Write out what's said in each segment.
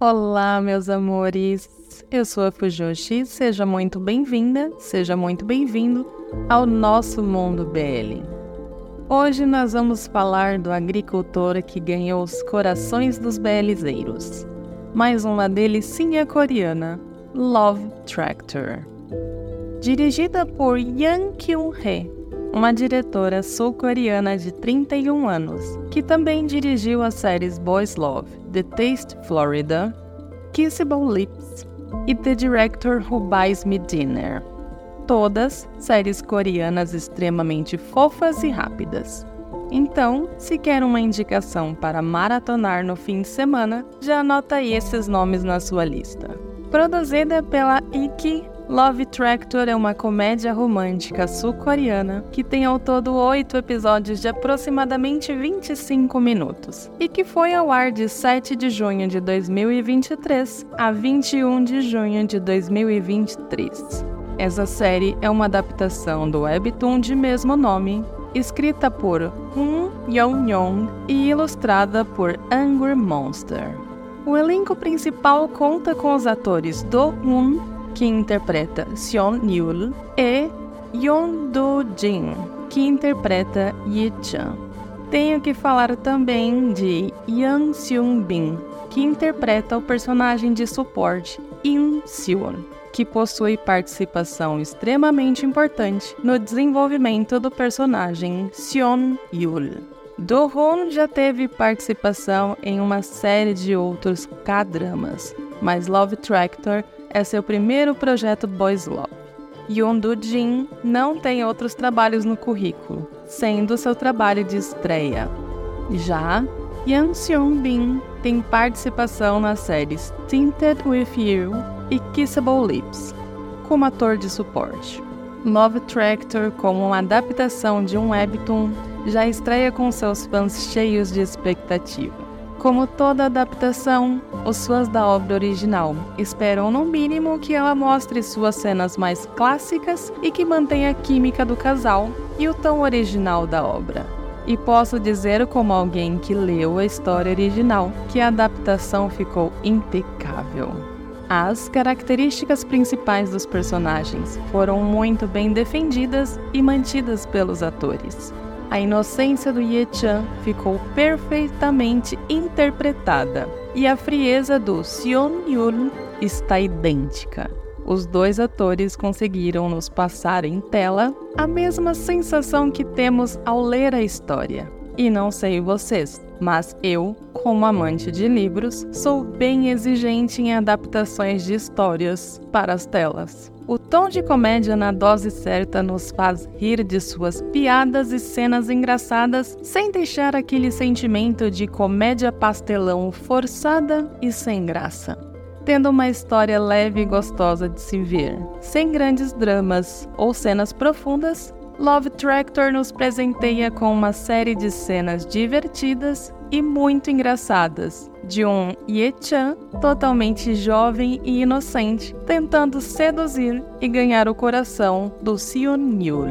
Olá, meus amores! Eu sou a Fujoshi, seja muito bem-vinda, seja muito bem-vindo ao nosso Mundo BL. Hoje nós vamos falar do agricultor que ganhou os corações dos BLzeiros. Mais uma delicinha coreana, Love Tractor. Dirigida por Yang Kyung-hee, uma diretora sul-coreana de 31 anos, que também dirigiu as séries Boys Love, The Taste Florida, Kissable Lips e The Director Who Buys Me Dinner. Todas séries coreanas extremamente fofas e rápidas. Então, se quer uma indicação para maratonar no fim de semana, já anota aí esses nomes na sua lista. Produzida pela Iki Love Tractor é uma comédia romântica sul-coreana que tem ao todo oito episódios de aproximadamente 25 minutos e que foi ao ar de 7 de junho de 2023 a 21 de junho de 2023. Essa série é uma adaptação do webtoon de mesmo nome, escrita por Hun Young-yong e ilustrada por Angry Monster. O elenco principal conta com os atores Do Hun que interpreta Seon Yul, e Yeon Do Jin, que interpreta Yi Chan. Tenho que falar também de Yang Seung Bin, que interpreta o personagem de suporte In Seon, que possui participação extremamente importante no desenvolvimento do personagem Seon Yul. Do Hoon já teve participação em uma série de outros K-dramas, mas Love Tractor é seu primeiro projeto Boys Love. Yoon Do Jin não tem outros trabalhos no currículo, sendo seu trabalho de estreia. Já Yang Seon Bin tem participação nas séries Tinted With You e Kissable Lips, como ator de suporte. Love Tractor, como uma adaptação de um webtoon, já estreia com seus fãs cheios de expectativa. Como toda adaptação, os fãs da obra original esperam no mínimo que ela mostre suas cenas mais clássicas e que mantenha a química do casal e o tom original da obra. E posso dizer, como alguém que leu a história original, que a adaptação ficou impecável. As características principais dos personagens foram muito bem defendidas e mantidas pelos atores. A inocência do Ye-chan ficou perfeitamente interpretada e a frieza do Seon-yul está idêntica. Os dois atores conseguiram nos passar em tela a mesma sensação que temos ao ler a história. E não sei vocês, mas eu, como amante de livros, sou bem exigente em adaptações de histórias para as telas. O tom de comédia na dose certa nos faz rir de suas piadas e cenas engraçadas, sem deixar aquele sentimento de comédia pastelão forçada e sem graça. Tendo uma história leve e gostosa de se ver, sem grandes dramas ou cenas profundas, Love Tractor nos presenteia com uma série de cenas divertidas e muito engraçadas, de um Ye-chan totalmente jovem e inocente, tentando seduzir e ganhar o coração do Seon-yul.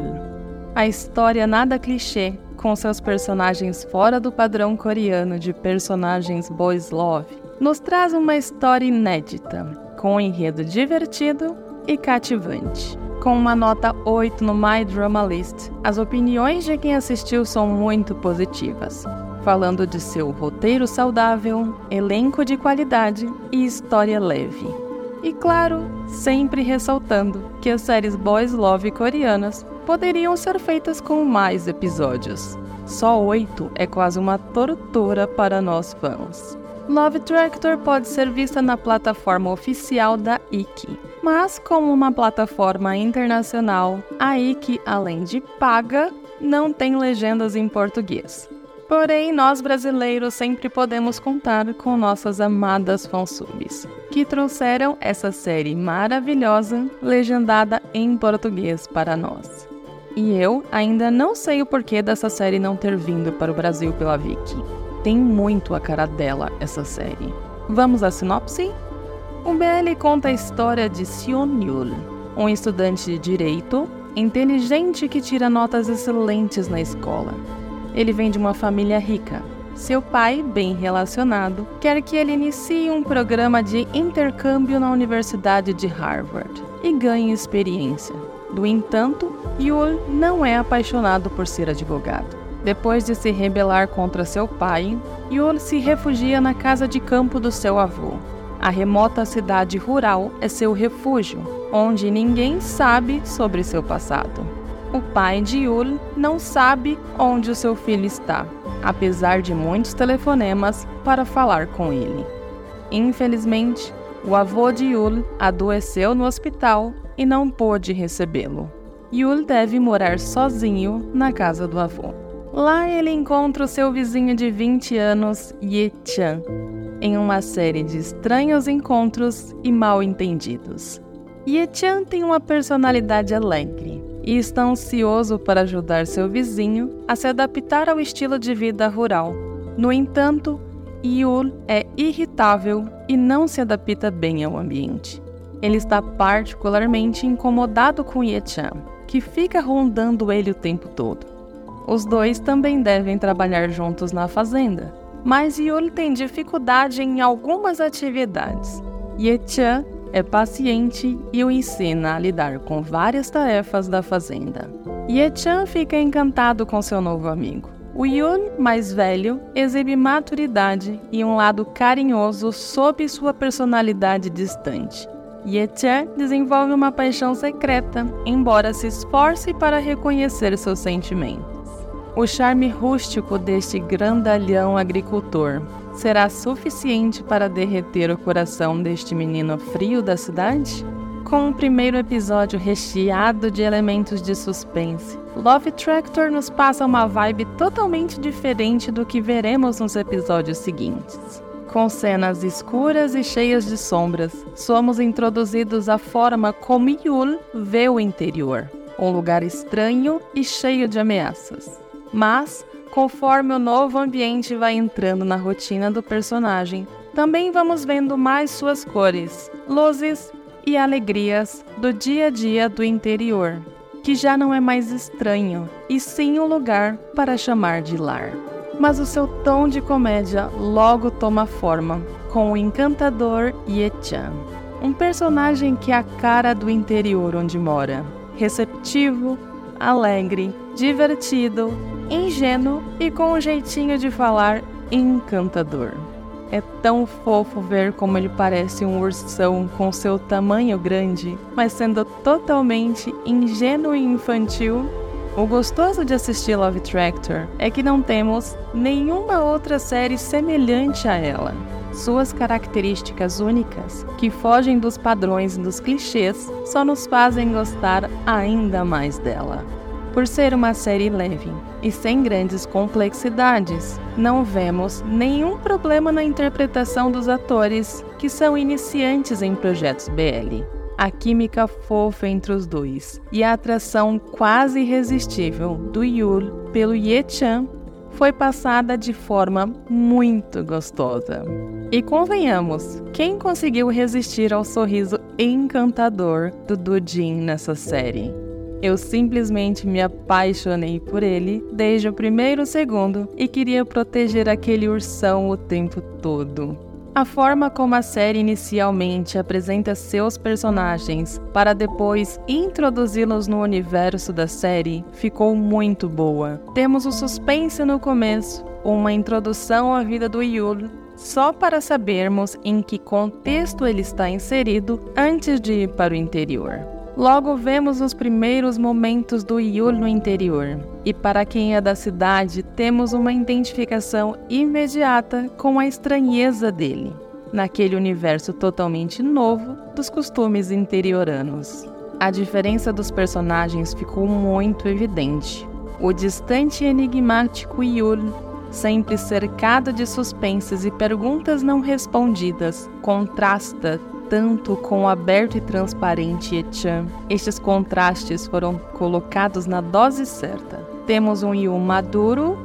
A história nada clichê, com seus personagens fora do padrão coreano de personagens boys love, nos traz uma história inédita, com um enredo divertido e cativante com uma nota 8 no My Drama List. As opiniões de quem assistiu são muito positivas, falando de seu roteiro saudável, elenco de qualidade e história leve. E claro, sempre ressaltando que as séries Boys Love coreanas poderiam ser feitas com mais episódios. Só oito é quase uma tortura para nós fãs. Love Tractor pode ser vista na plataforma oficial da Iki, mas como uma plataforma internacional, a Iki, além de paga, não tem legendas em português. Porém, nós brasileiros sempre podemos contar com nossas amadas fansubs, que trouxeram essa série maravilhosa legendada em português para nós. E eu ainda não sei o porquê dessa série não ter vindo para o Brasil pela Viki. Tem muito a cara dela essa série. Vamos à sinopse? O BL conta a história de Sion Yul, um estudante de direito inteligente que tira notas excelentes na escola. Ele vem de uma família rica, seu pai, bem relacionado, quer que ele inicie um programa de intercâmbio na Universidade de Harvard e ganhe experiência. No entanto, Yul não é apaixonado por ser advogado. Depois de se rebelar contra seu pai, Yul se refugia na casa de campo do seu avô. A remota cidade rural é seu refúgio, onde ninguém sabe sobre seu passado. O pai de Yul não sabe onde o seu filho está, apesar de muitos telefonemas para falar com ele. Infelizmente, o avô de Yul adoeceu no hospital e não pôde recebê-lo. Yul deve morar sozinho na casa do avô. Lá ele encontra o seu vizinho de 20 anos, Ye-chan, em uma série de estranhos encontros e mal entendidos. Ye-chan tem uma personalidade alegre e está ansioso para ajudar seu vizinho a se adaptar ao estilo de vida rural. No entanto, Yul é irritável e não se adapta bem ao ambiente. Ele está particularmente incomodado com Ye-chan, que fica rondando ele o tempo todo. Os dois também devem trabalhar juntos na fazenda, mas Yul tem dificuldade em algumas atividades. Ye-chan é paciente e o ensina a lidar com várias tarefas da fazenda. Ye-chan fica encantado com seu novo amigo. O Yun, mais velho, exibe maturidade e um lado carinhoso sob sua personalidade distante. Ye-chan desenvolve uma paixão secreta, embora se esforce para reconhecer seus sentimentos. O charme rústico deste grandalhão agricultor será suficiente para derreter o coração deste menino frio da cidade? Com o primeiro episódio recheado de elementos de suspense, Love Tractor nos passa uma vibe totalmente diferente do que veremos nos episódios seguintes. Com cenas escuras e cheias de sombras, somos introduzidos à forma como Yul vê o interior, um lugar estranho e cheio de ameaças. Mas, conforme o novo ambiente vai entrando na rotina do personagem, também vamos vendo mais suas cores, luzes e alegrias do dia a dia do interior, que já não é mais estranho, e sim um lugar para chamar de lar. Mas o seu tom de comédia logo toma forma com o encantador Ye-chan, um personagem que é a cara do interior onde mora, receptivo, alegre, divertido, ingênuo e com um jeitinho de falar encantador. É tão fofo ver como ele parece um ursão com seu tamanho grande, mas sendo totalmente ingênuo e infantil. O gostoso de assistir Love Tractor é que não temos nenhuma outra série semelhante a ela. Suas características únicas, que fogem dos padrões e dos clichês, só nos fazem gostar ainda mais dela. Por ser uma série leve e sem grandes complexidades, não vemos nenhum problema na interpretação dos atores que são iniciantes em projetos BL. A química fofa entre os dois e a atração quase irresistível do Yul pelo Ye-chan foi passada de forma muito gostosa. E convenhamos, quem conseguiu resistir ao sorriso encantador do Dujin nessa série? Eu simplesmente me apaixonei por ele desde o primeiro segundo e queria proteger aquele ursão o tempo todo. A forma como a série inicialmente apresenta seus personagens para depois introduzi-los no universo da série ficou muito boa. Temos o suspense no começo, uma introdução à vida do Yul, só para sabermos em que contexto ele está inserido antes de ir para o interior. Logo vemos os primeiros momentos do Yul no interior, e para quem é da cidade, temos uma identificação imediata com a estranheza dele, naquele universo totalmente novo dos costumes interioranos. A diferença dos personagens ficou muito evidente. O distante e enigmático Yul, sempre cercado de suspenses e perguntas não respondidas, contrasta tanto com o aberto e transparente Echan. Estes contrastes foram colocados na dose certa. Temos um Yu maduro,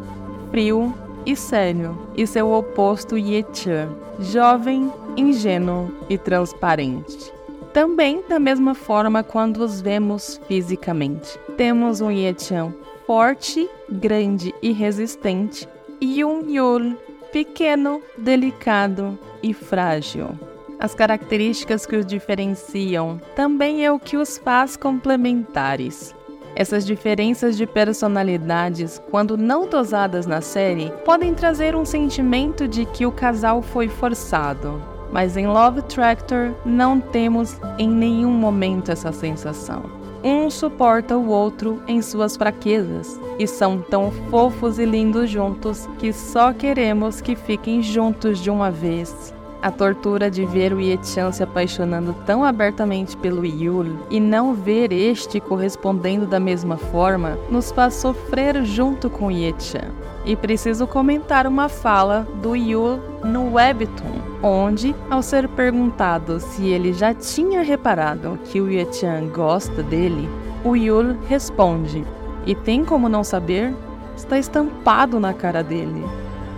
frio e sério, e seu oposto Yechan, jovem, ingênuo e transparente. Também da mesma forma quando os vemos fisicamente. Temos um Yechan forte, grande e resistente, e um Yul pequeno, delicado e frágil. As características que os diferenciam também é o que os faz complementares. Essas diferenças de personalidades, quando não dosadas na série, podem trazer um sentimento de que o casal foi forçado. Mas em Love Tractor não temos em nenhum momento essa sensação. Um suporta o outro em suas fraquezas e são tão fofos e lindos juntos que só queremos que fiquem juntos de uma vez. A tortura de ver o Ye-chan se apaixonando tão abertamente pelo Yul e não ver este correspondendo da mesma forma nos faz sofrer junto com Ye-chan. E preciso comentar uma fala do Yul no Webtoon, onde, ao ser perguntado se ele já tinha reparado que o Ye-chan gosta dele, o Yul responde: E tem como não saber? Está estampado na cara dele.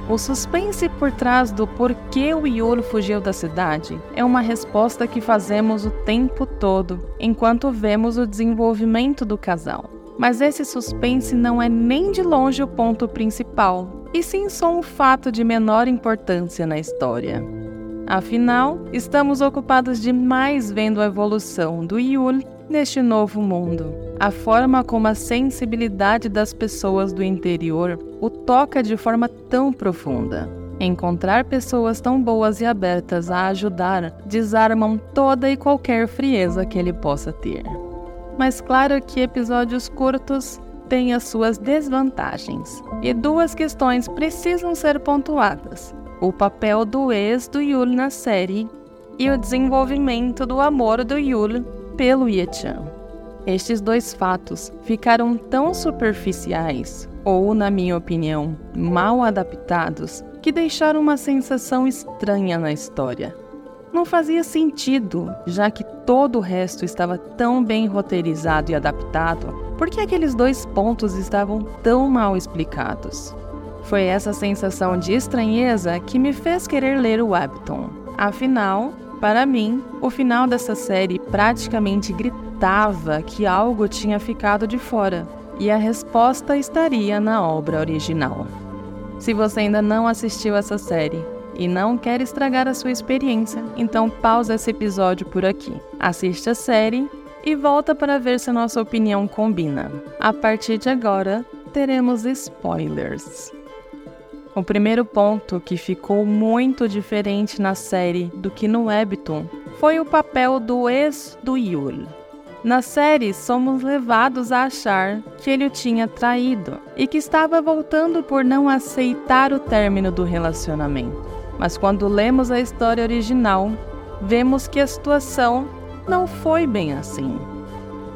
O suspense por trás do porquê o Iolo fugiu da cidade é uma resposta que fazemos o tempo todo, enquanto vemos o desenvolvimento do casal. Mas esse suspense não é nem de longe o ponto principal, e sim só um fato de menor importância na história. Afinal, estamos ocupados demais vendo a evolução do Yul neste novo mundo. A forma como a sensibilidade das pessoas do interior o toca de forma tão profunda. Encontrar pessoas tão boas e abertas a ajudar desarmam toda e qualquer frieza que ele possa ter. Mas claro que episódios curtos têm as suas desvantagens, e duas questões precisam ser pontuadas: o papel do ex do Yul na série e o desenvolvimento do amor do Yul pelo Ye-chan. Estes dois fatos ficaram tão superficiais, ou, na minha opinião, mal adaptados, que deixaram uma sensação estranha na história. Não fazia sentido, já que todo o resto estava tão bem roteirizado e adaptado, por que aqueles dois pontos estavam tão mal explicados? Foi essa sensação de estranheza que me fez querer ler o webtoon. Afinal, para mim, o final dessa série praticamente gritava que algo tinha ficado de fora, e a resposta estaria na obra original. Se você ainda não assistiu essa série e não quer estragar a sua experiência, então pausa esse episódio por aqui. Assista a série e volta para ver se a nossa opinião combina. A partir de agora, teremos spoilers. O primeiro ponto que ficou muito diferente na série do que no webtoon foi o papel do ex do Yul. Na série, somos levados a achar que ele o tinha traído e que estava voltando por não aceitar o término do relacionamento. Mas quando lemos a história original, vemos que a situação não foi bem assim.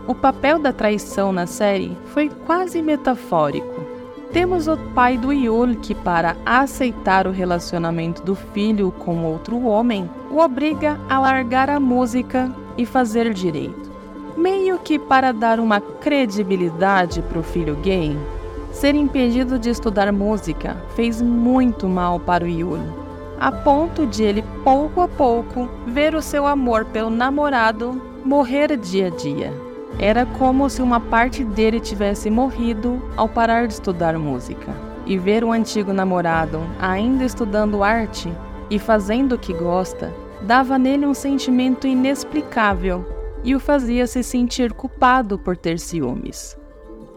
O papel da traição na série foi quase metafórico. Temos o pai do Yul que, para aceitar o relacionamento do filho com outro homem, o obriga a largar a música e fazer direito. Meio que para dar uma credibilidade para o filho gay, ser impedido de estudar música fez muito mal para o Yul, a ponto de ele, pouco a pouco, ver o seu amor pelo namorado morrer dia a dia. Era como se uma parte dele tivesse morrido ao parar de estudar música. E ver o antigo namorado ainda estudando arte e fazendo o que gosta dava nele um sentimento inexplicável e o fazia se sentir culpado por ter ciúmes.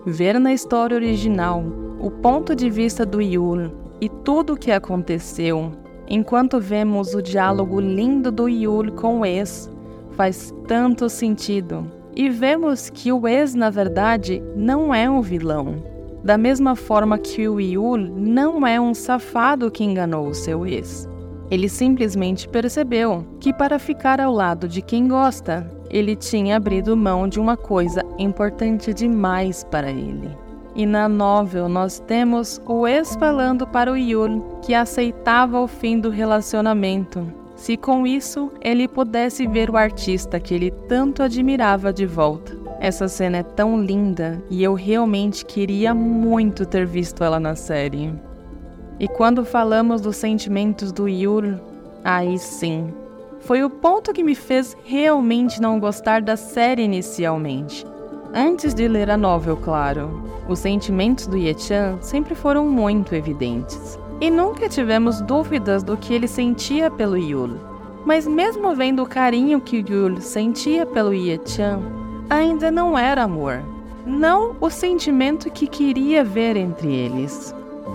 Ver na história original o ponto de vista do Yul e tudo o que aconteceu, enquanto vemos o diálogo lindo do Yul com o ex, faz tanto sentido e vemos que o ex, na verdade, não é um vilão. Da mesma forma que o Yul não é um safado que enganou o seu ex. Ele simplesmente percebeu que, para ficar ao lado de quem gosta, ele tinha abrido mão de uma coisa importante demais para ele. E na novel nós temos o ex falando para o Yul que aceitava o fim do relacionamento se com isso ele pudesse ver o artista que ele tanto admirava de volta. Essa cena é tão linda e eu realmente queria muito ter visto ela na série. E quando falamos dos sentimentos do Yul, aí sim, foi o ponto que me fez realmente não gostar da série inicialmente. Antes de ler a novel, claro, os sentimentos do Ye-chan sempre foram muito evidentes. E nunca tivemos dúvidas do que ele sentia pelo Yul. Mas mesmo vendo o carinho que Yul sentia pelo Ye-chan, ainda não era amor. Não o sentimento que queria ver entre eles.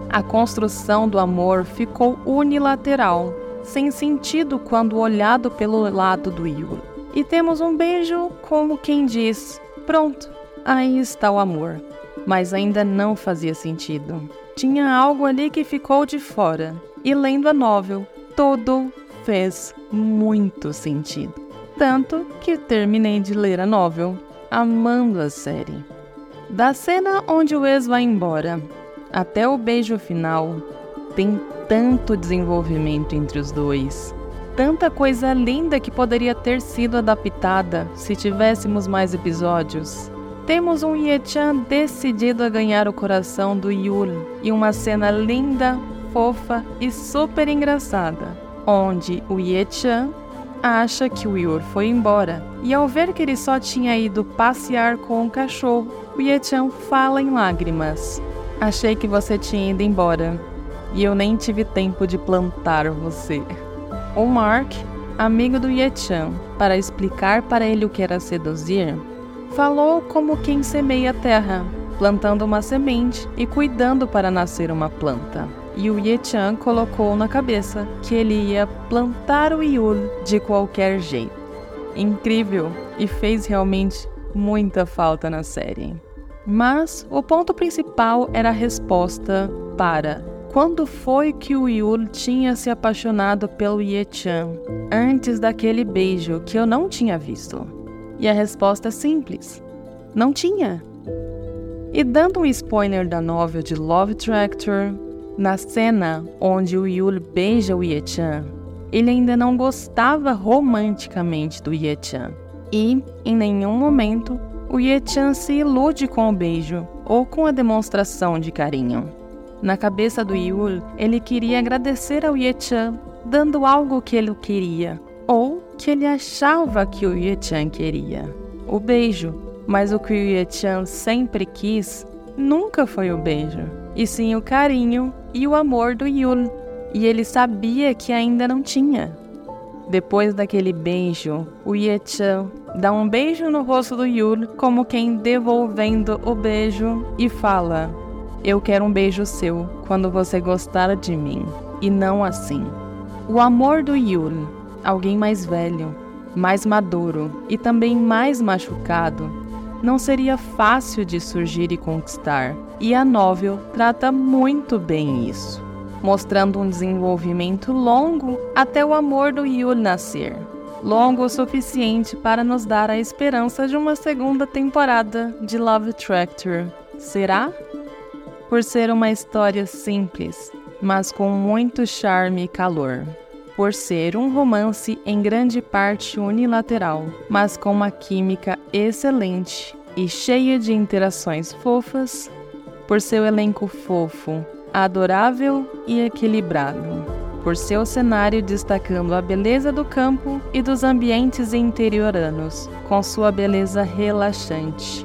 A construção do amor ficou unilateral, sem sentido quando olhado pelo lado do Yul. E temos um beijo como quem diz: pronto, aí está o amor. Mas ainda não fazia sentido. Tinha algo ali que ficou de fora. E lendo a novel, tudo fez muito sentido. Tanto que terminei de ler a novel, amando a série. Da cena onde o ex vai embora até o beijo final, tem tanto desenvolvimento entre os dois. Tanta coisa linda que poderia ter sido adaptada se tivéssemos mais episódios. Temos um Ye-chan decidido a ganhar o coração do Yul e uma cena linda, fofa e super engraçada, onde o Ye-chan acha que o Yul foi embora e ao ver que ele só tinha ido passear com o cachorro, o Ye-chan fala em lágrimas. Achei que você tinha ido embora e eu nem tive tempo de plantar você. O Mark, amigo do Ye-chan, para explicar para ele o que era seduzir, Falou como quem semeia a terra, plantando uma semente e cuidando para nascer uma planta. E o Ye-chan colocou na cabeça que ele ia plantar o Yul de qualquer jeito. Incrível e fez realmente muita falta na série. Mas o ponto principal era a resposta para quando foi que o Yul tinha se apaixonado pelo Ye-chan antes daquele beijo que eu não tinha visto. E a resposta é simples: não tinha. E dando um spoiler da novel de Love Tractor, na cena onde o Yul beija o Ye-chan, ele ainda não gostava romanticamente do Ye-chan. E, em nenhum momento, o Ye-chan se ilude com o beijo ou com a demonstração de carinho. Na cabeça do Yul, ele queria agradecer ao Ye-chan, dando algo que ele queria, ou que ele achava que o Ye-chan queria. O beijo. Mas o que o Ye-chan sempre quis nunca foi o beijo, e sim o carinho e o amor do Yul. E ele sabia que ainda não tinha. Depois daquele beijo, o Ye-chan dá um beijo no rosto do Yul, como quem devolvendo o beijo, e fala: Eu quero um beijo seu quando você gostar de mim, e não assim. O amor do Yul alguém mais velho, mais maduro e também mais machucado, não seria fácil de surgir e conquistar. E a novel trata muito bem isso, mostrando um desenvolvimento longo até o amor do Yul nascer. Longo o suficiente para nos dar a esperança de uma segunda temporada de Love Tractor. Será? Por ser uma história simples, mas com muito charme e calor por ser um romance em grande parte unilateral, mas com uma química excelente e cheia de interações fofas, por seu elenco fofo, adorável e equilibrado, por seu cenário destacando a beleza do campo e dos ambientes interioranos, com sua beleza relaxante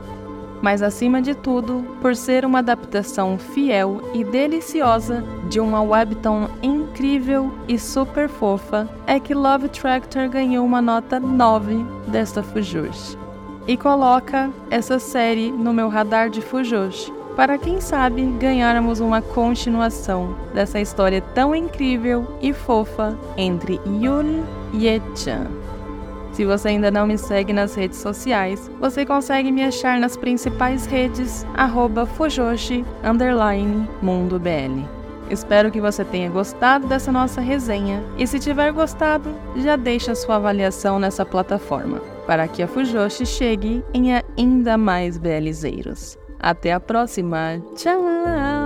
mas acima de tudo, por ser uma adaptação fiel e deliciosa de uma webtoon incrível e super fofa, é que Love Tractor ganhou uma nota 9 desta Fujoshi. E coloca essa série no meu radar de Fujoshi, para quem sabe ganharmos uma continuação dessa história tão incrível e fofa entre Yun e Echan. Se você ainda não me segue nas redes sociais, você consegue me achar nas principais redes BL. Espero que você tenha gostado dessa nossa resenha e se tiver gostado, já deixa sua avaliação nessa plataforma para que a Fujoshi chegue em ainda mais belizeiros. Até a próxima. Tchau!